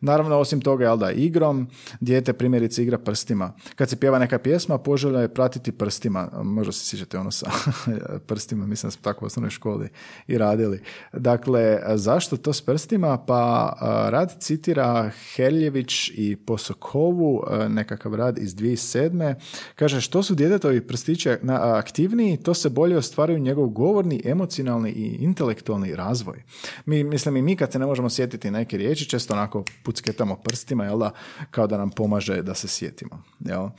Naravno, osim toga, jel da, igrom, dijete primjerice igra prstima. Kad se pjeva neka pjesma, poželja je pratiti prstima. Možda se sjećate ono sa prstima, mislim da smo tako u osnovnoj školi i radili. Dakle, zašto to s prstima? Pa rad citira Herljević i Posokovu, nekakav rad iz 2007. Kaže, što su djetetovi prstići aktivniji, to se bolje ostvaruju njegov govorni, emocionalni i intelektualni razvoj. Mi, mislim, i mi kad se ne možemo sjetiti neke riječi, često onako pucketamo prstima, jel da, kao da nam pomaže da se sjetimo. Jel? E,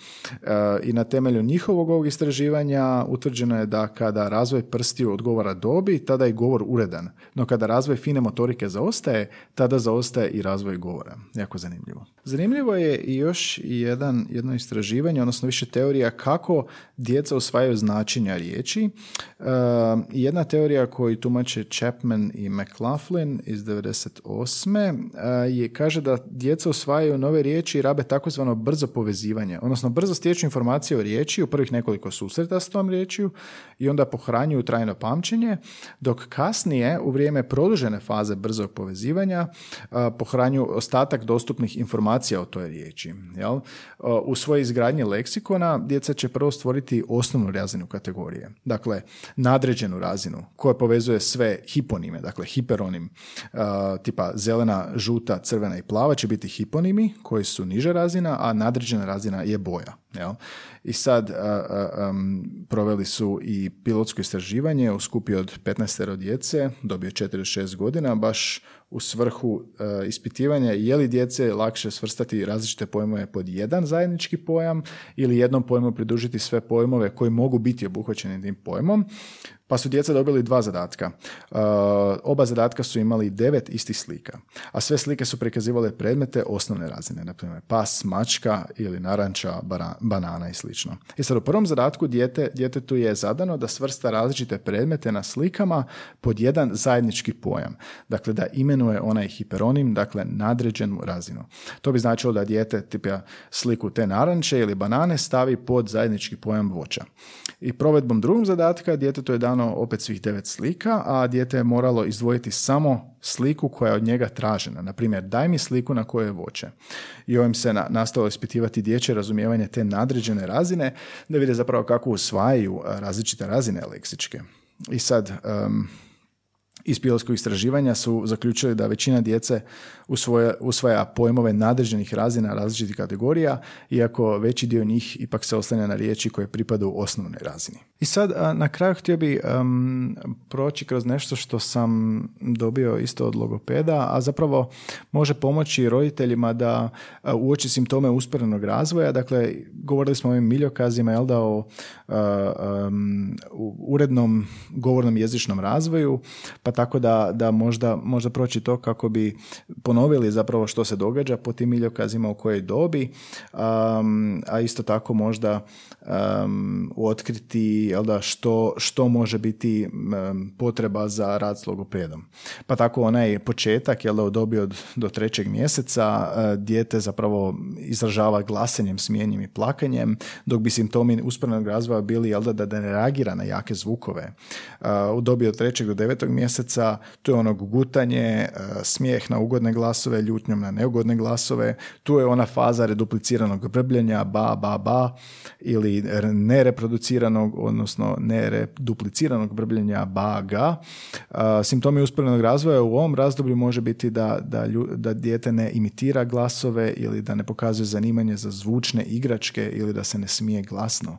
I na temelju njihovog ovog istraživanja utvrđeno je da kada razvoj prstiju odgovara dobi, tada je govor uredan. No kada razvoj fine motorike zaostaje, tada zaostaje i razvoj govora. Jako zanimljivo. Zanimljivo je i još jedan, jedno istraživanje, odnosno više teorija kako djeca usvajaju značenja riječi. Uh, jedna teorija koju tumače Chapman i McLaughlin iz 98. Uh, je, kaže da djeca usvajaju nove riječi i rabe takozvano brzo povezivanje, odnosno brzo stječu informacije o riječi u prvih nekoliko susreta s tom riječju i onda pohranjuju trajno pamćenje, dok kasnije u vrijeme produžene faze brzog povezivanja pohranju ostatak dostupnih informacija o toj riječi. Jel? U svojoj izgradnji leksikona djeca će prvo stvoriti osnovnu razinu kategorije. Dakle, nadređenu razinu koja povezuje sve hiponime, dakle hiperonim tipa zelena, žuta, crvena i plava će biti hiponimi koji su niža razina, a nadređena razina je boja. Jel? I sad proveli su i pilotsko istraživanje u skupi od 15 djece, dobio 4-6 godina, baš u svrhu e, ispitivanja je li djece lakše svrstati različite pojmove pod jedan zajednički pojam ili jednom pojmu pridružiti sve pojmove koji mogu biti obuhvaćeni tim pojmom. Pa su djeca dobili dva zadatka. Uh, oba zadatka su imali devet istih slika, a sve slike su prikazivale predmete osnovne razine, na primjer pas, mačka ili naranča, banana i slično. I sad u prvom zadatku dijete, djetetu je zadano da svrsta različite predmete na slikama pod jedan zajednički pojam. Dakle, da imenuje onaj hiperonim, dakle nadređenu razinu. To bi značilo da dijete tipa sliku te naranče ili banane stavi pod zajednički pojam voća. I provedbom drugog zadatka djetetu je dano opet svih devet slika, a dijete je moralo izdvojiti samo sliku koja je od njega tražena. Na primjer, daj mi sliku na kojoj je voće. I ovim se na, nastalo ispitivati dječje razumijevanje te nadređene razine, da vide zapravo kako usvajaju različite razine leksičke. I sad, iz pilotskog istraživanja su zaključili da većina djece usvoja, usvaja pojmove nadređenih razina različitih kategorija, iako veći dio njih ipak se oslanja na riječi koje pripadaju osnovnoj razini. I sad na kraju htio bi proći kroz nešto što sam dobio isto od logopeda, a zapravo može pomoći roditeljima da uoči simptome usporenog razvoja. Dakle, govorili smo o ovim miljokazima, jel da, o urednom govornom jezičnom razvoju, pa tako da, da možda, možda proći to kako bi ponovili zapravo što se događa po tim iljokazima u kojoj dobi, a isto tako možda um, otkriti jel da, što, što može biti potreba za rad s logopedom. Pa tako onaj početak jel da, u dobi od, do trećeg mjeseca uh, dijete zapravo izražava glasenjem, smijenjem i plakanjem, dok bi simptomi usporenog razvoja bili jel da, da ne reagira na jake zvukove. Uh, u dobi od trećeg do devetog mjeseca to je ono gutanje, uh, smijeh na ugodne glasove, ljutnjom na neugodne glasove, tu je ona faza redupliciranog brbljenja, ba, ba, ba, ili nereproduciranog, odnosno neredupliciranog brbljenja baga. Simptomi usporenog razvoja u ovom razdoblju može biti da, da, da dijete ne imitira glasove ili da ne pokazuje zanimanje za zvučne igračke ili da se ne smije glasno.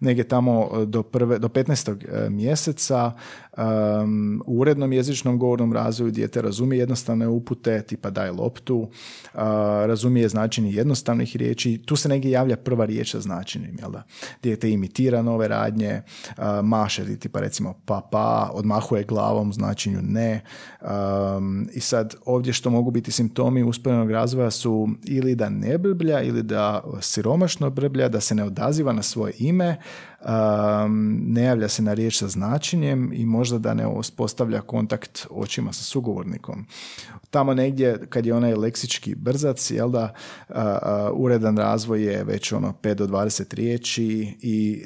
Negdje tamo e, do, prve, do 15. E, mjeseca um, u urednom jezičnom govornom razvoju dijete razumije jednostavne upute tipa daj loptu, uh, razumije značenje jednostavnih riječi, tu se negdje javlja prva riječ sa značenjem, jel da? Dijete imitira nove radnje, uh, maše tipa recimo pa pa, odmahuje glavom značenju ne. Um, I sad ovdje što mogu biti simptomi usporenog razvoja su ili da ne brblja ili da siromašno brblja, da se ne odaziva na svoje ime, ne javlja se na riječ sa značenjem i možda da ne uspostavlja kontakt očima sa sugovornikom. Tamo negdje kad je onaj leksički brzac, jel da, uredan razvoj je već ono 5 do 20 riječi i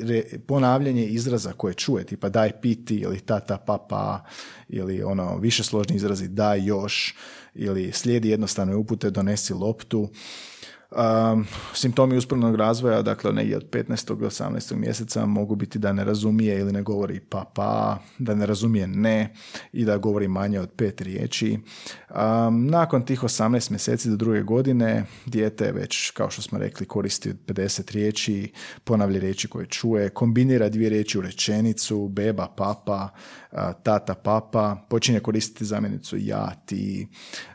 ponavljanje izraza koje čuje, tipa daj piti ili tata papa ili ono više složni izrazi daj još ili slijedi jednostavne upute donesi loptu Um, simptomi uspornog razvoja, dakle negdje od 15. do 18. mjeseca mogu biti da ne razumije ili ne govori pa pa, da ne razumije ne i da govori manje od pet riječi. Um, nakon tih 18 mjeseci do druge godine dijete već, kao što smo rekli, koristi 50 riječi, ponavlja riječi koje čuje, kombinira dvije riječi u rečenicu, beba, papa, tata, papa, počinje koristiti zamjenicu ja, ti,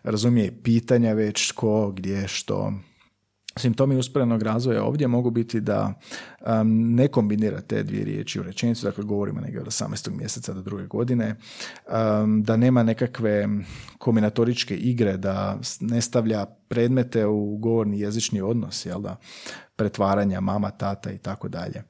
razumije pitanja već ko, gdje, što, Simptomi usporenog razvoja ovdje mogu biti da um, ne kombinira te dvije riječi u rečenicu, dakle govorimo negdje od 18. mjeseca do druge godine, um, da nema nekakve kombinatoričke igre, da ne stavlja predmete u govorni jezični odnos, jel da, pretvaranja mama, tata i tako dalje.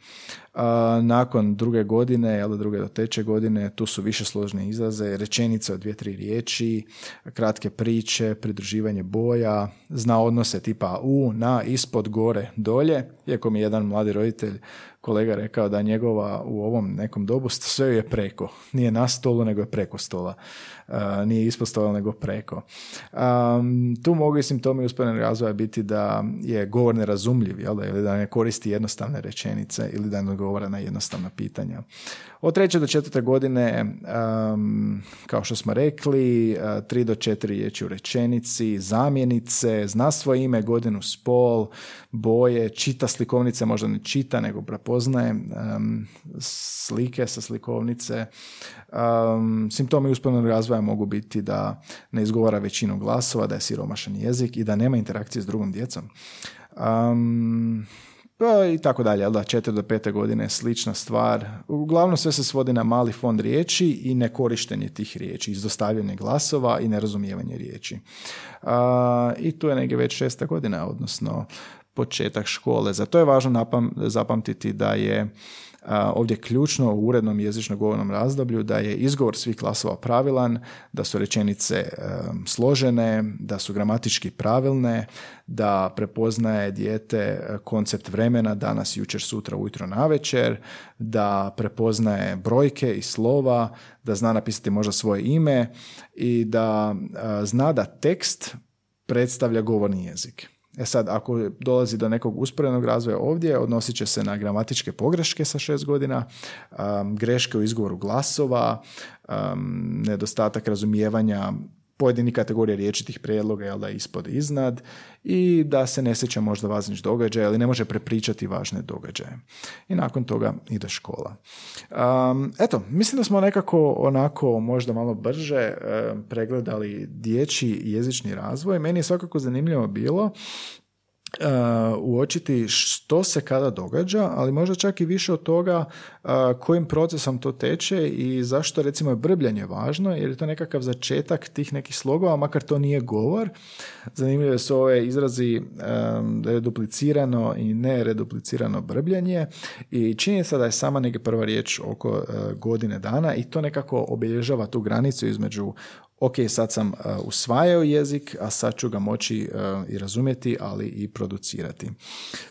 Nakon druge godine, jel da druge do treće godine, tu su više složne izraze, rečenice od dvije, tri riječi, kratke priče, pridruživanje boja, zna odnose tipa u, na, ispod, gore, dolje, iako mi jedan mladi roditelj kolega rekao da njegova u ovom nekom dobu sve je preko. Nije na stolu, nego je preko stola. Nije stola, nego preko. Um, tu mogu i simptomi usporenog razvoja biti da je govor nerazumljiv, jel da, ili da ne koristi jednostavne rečenice ili da ne odgovara na jednostavna pitanja. Od treće do četvrte godine, um, kao što smo rekli, tri do četiri riječi u rečenici, zamjenice, zna svoje ime, godinu, spol, boje, čita slikovnice, možda ne čita, nego prepoznaje um, slike sa slikovnice. Um, simptomi usporenog razvoja mogu biti da ne izgovara većinu glasova, da je siromašan jezik i da nema interakcije s drugom djecom. Um, i tako dalje, da, četiri do pete godine slična stvar. Uglavnom sve se svodi na mali fond riječi i nekorištenje tih riječi, izdostavljanje glasova i nerazumijevanje riječi. I tu je negdje već šesta godina, odnosno početak škole. Zato je važno zapamtiti da je ovdje ključno u urednom jezično govornom razdoblju da je izgovor svih klasova pravilan, da su rečenice složene, da su gramatički pravilne, da prepoznaje dijete e, koncept vremena danas, jučer, sutra, ujutro, navečer, da prepoznaje brojke i slova, da zna napisati možda svoje ime i da zna da tekst predstavlja govorni jezik. E sad, ako dolazi do nekog usporenog razvoja ovdje, odnosit će se na gramatičke pogreške sa šest godina, greške u izgovoru glasova, nedostatak razumijevanja pojedini kategorije riječi tih prijedloga jel da ispod iznad i da se ne sjeća možda važnih događaja ili ne može prepričati važne događaje. I nakon toga ide škola. Um, eto, mislim da smo nekako onako možda malo brže pregledali dječji jezični razvoj. Meni je svakako zanimljivo bilo uočiti što se kada događa, ali možda čak i više od toga kojim procesom to teče i zašto recimo je brbljanje važno, jer je to nekakav začetak tih nekih slogova, makar to nije govor. Zanimljive su ove izrazi reduplicirano i ne reduplicirano brbljanje i činjenica da je sama neka prva riječ oko godine dana i to nekako obilježava tu granicu između ok, sad sam uh, usvajao jezik, a sad ću ga moći uh, i razumjeti, ali i producirati.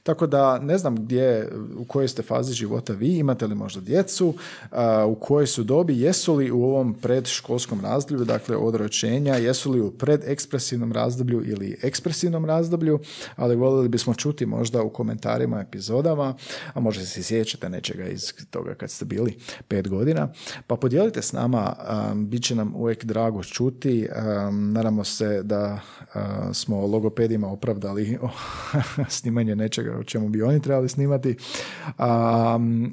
Tako da ne znam gdje, u kojoj ste fazi života vi, imate li možda djecu, uh, u kojoj su dobi, jesu li u ovom predškolskom razdoblju, dakle od ročenja, jesu li u predekspresivnom razdoblju ili ekspresivnom razdoblju, ali voljeli bismo čuti možda u komentarima, epizodama, a možda se sjećate nečega iz toga kad ste bili pet godina, pa podijelite s nama, bit će nam uvijek drago čuti. Nadamo se da smo logopedima opravdali snimanje nečega o čemu bi oni trebali snimati.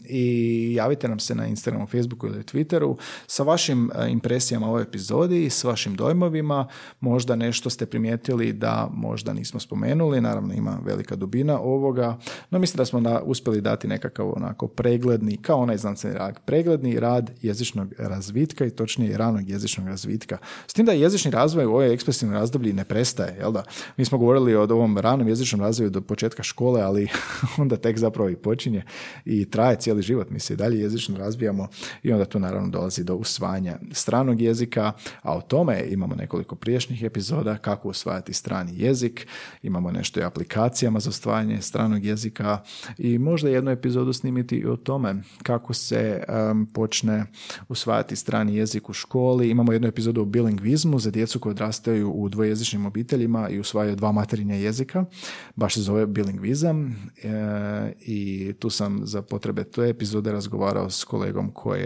I javite nam se na Instagramu, Facebooku ili Twitteru sa vašim impresijama o ovoj epizodi, s vašim dojmovima. Možda nešto ste primijetili da možda nismo spomenuli. Naravno ima velika dubina ovoga. No mislim da smo uspjeli dati nekakav onako pregledni, kao onaj znanstveni rad, pregledni rad jezičnog razvitka i točnije ranog jezičnog razvitka. S tim da je jezični razvoj u ovoj ekspresivnom razdoblju ne prestaje, jel da? Mi smo govorili o ovom ranom jezičnom razvoju do početka škole, ali onda tek zapravo i počinje i traje cijeli život. Mi se i dalje jezično razvijamo i onda tu naravno dolazi do usvajanja stranog jezika, a o tome imamo nekoliko priješnjih epizoda kako usvajati strani jezik, imamo nešto i aplikacijama za usvajanje stranog jezika i možda jednu epizodu snimiti i o tome kako se počne usvajati strani jezik u školi. Imamo jednu epizodu o bilingvizmu za djecu koji odrastaju u dvojezičnim obiteljima i usvajaju dva materinja jezika. Baš se zove bilingvizam e, i tu sam za potrebe te epizode razgovarao s kolegom koji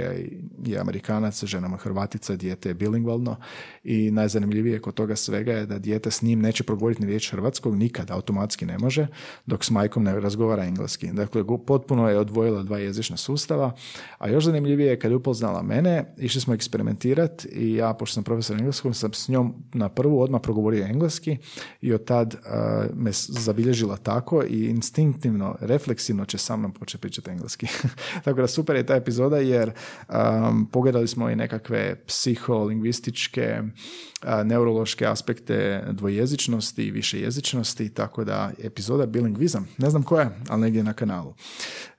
je Amerikanac, ženama Hrvatica, dijete je bilingvalno i najzanimljivije kod toga svega je da dijete s njim neće progovoriti ni riječ hrvatskog, nikad automatski ne može, dok s majkom ne razgovara engleski. Dakle, potpuno je odvojila dva jezična sustava, a još zanimljivije je kad je upoznala mene, išli smo eksperimentirati i ja, pošto sam profesor engleskog, sam s njom na prvu odmah progovorio engleski i od tad uh, me zabilježila tako i instinktivno, refleksivno će sa mnom početi pričati engleski. tako da super je ta epizoda jer um, pogledali smo i nekakve psiholingvističke, uh, neurološke aspekte dvojezičnosti i višejezičnosti, tako da epizoda bilingvizam, ne znam koja, ali negdje na kanalu.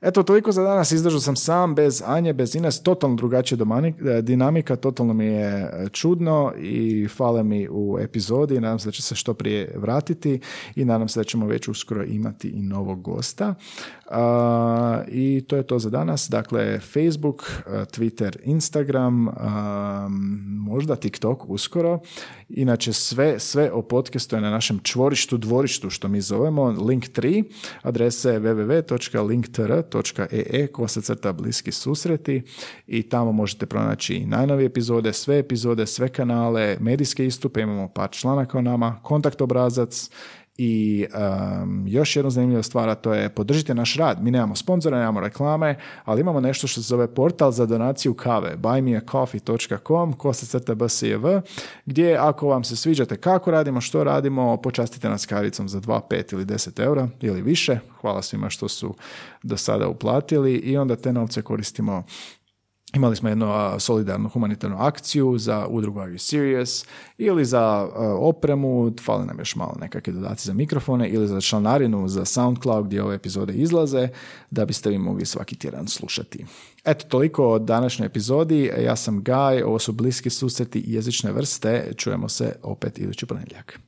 Eto, toliko za danas. Izdržao sam sam, bez Anje, bez Ines, totalno drugačija dinamika, totalno mi je čudno i fale mi u epizodi. Nadam se da će se što prije vratiti i nadam se da ćemo već uskoro imati i novog gosta. I to je to za danas. Dakle, Facebook, Twitter, Instagram, možda TikTok uskoro. Inače, sve, sve o podcastu je na našem čvorištu, dvorištu, što mi zovemo, link 3. Adresa je www.linktr.ee kosa crta bliski susreti i tamo možete pronaći i najnovije epizode, sve epizode, sve kanale, medijske istupe, imamo par članaka o nama, kontakt obrazac i um, još jedna zanimljiva stvar, to je podržite naš rad. Mi nemamo sponzora, nemamo reklame, ali imamo nešto što se zove portal za donaciju kave, buymeacoffee.com, kosa crta bsjev, gdje ako vam se sviđate kako radimo, što radimo, počastite nas kavicom za 2, 5 ili 10 eura ili više. Hvala svima što su do sada uplatili i onda te novce koristimo Imali smo jednu solidarnu humanitarnu akciju za udrugu Are You Serious ili za opremu, fali nam još malo nekakve dodaci za mikrofone ili za članarinu za SoundCloud gdje ove epizode izlaze da biste vi mogli svaki tjedan slušati. Eto, toliko o današnjoj epizodi. Ja sam Gaj, ovo su bliski susreti jezične vrste. Čujemo se opet idući ponedjeljak.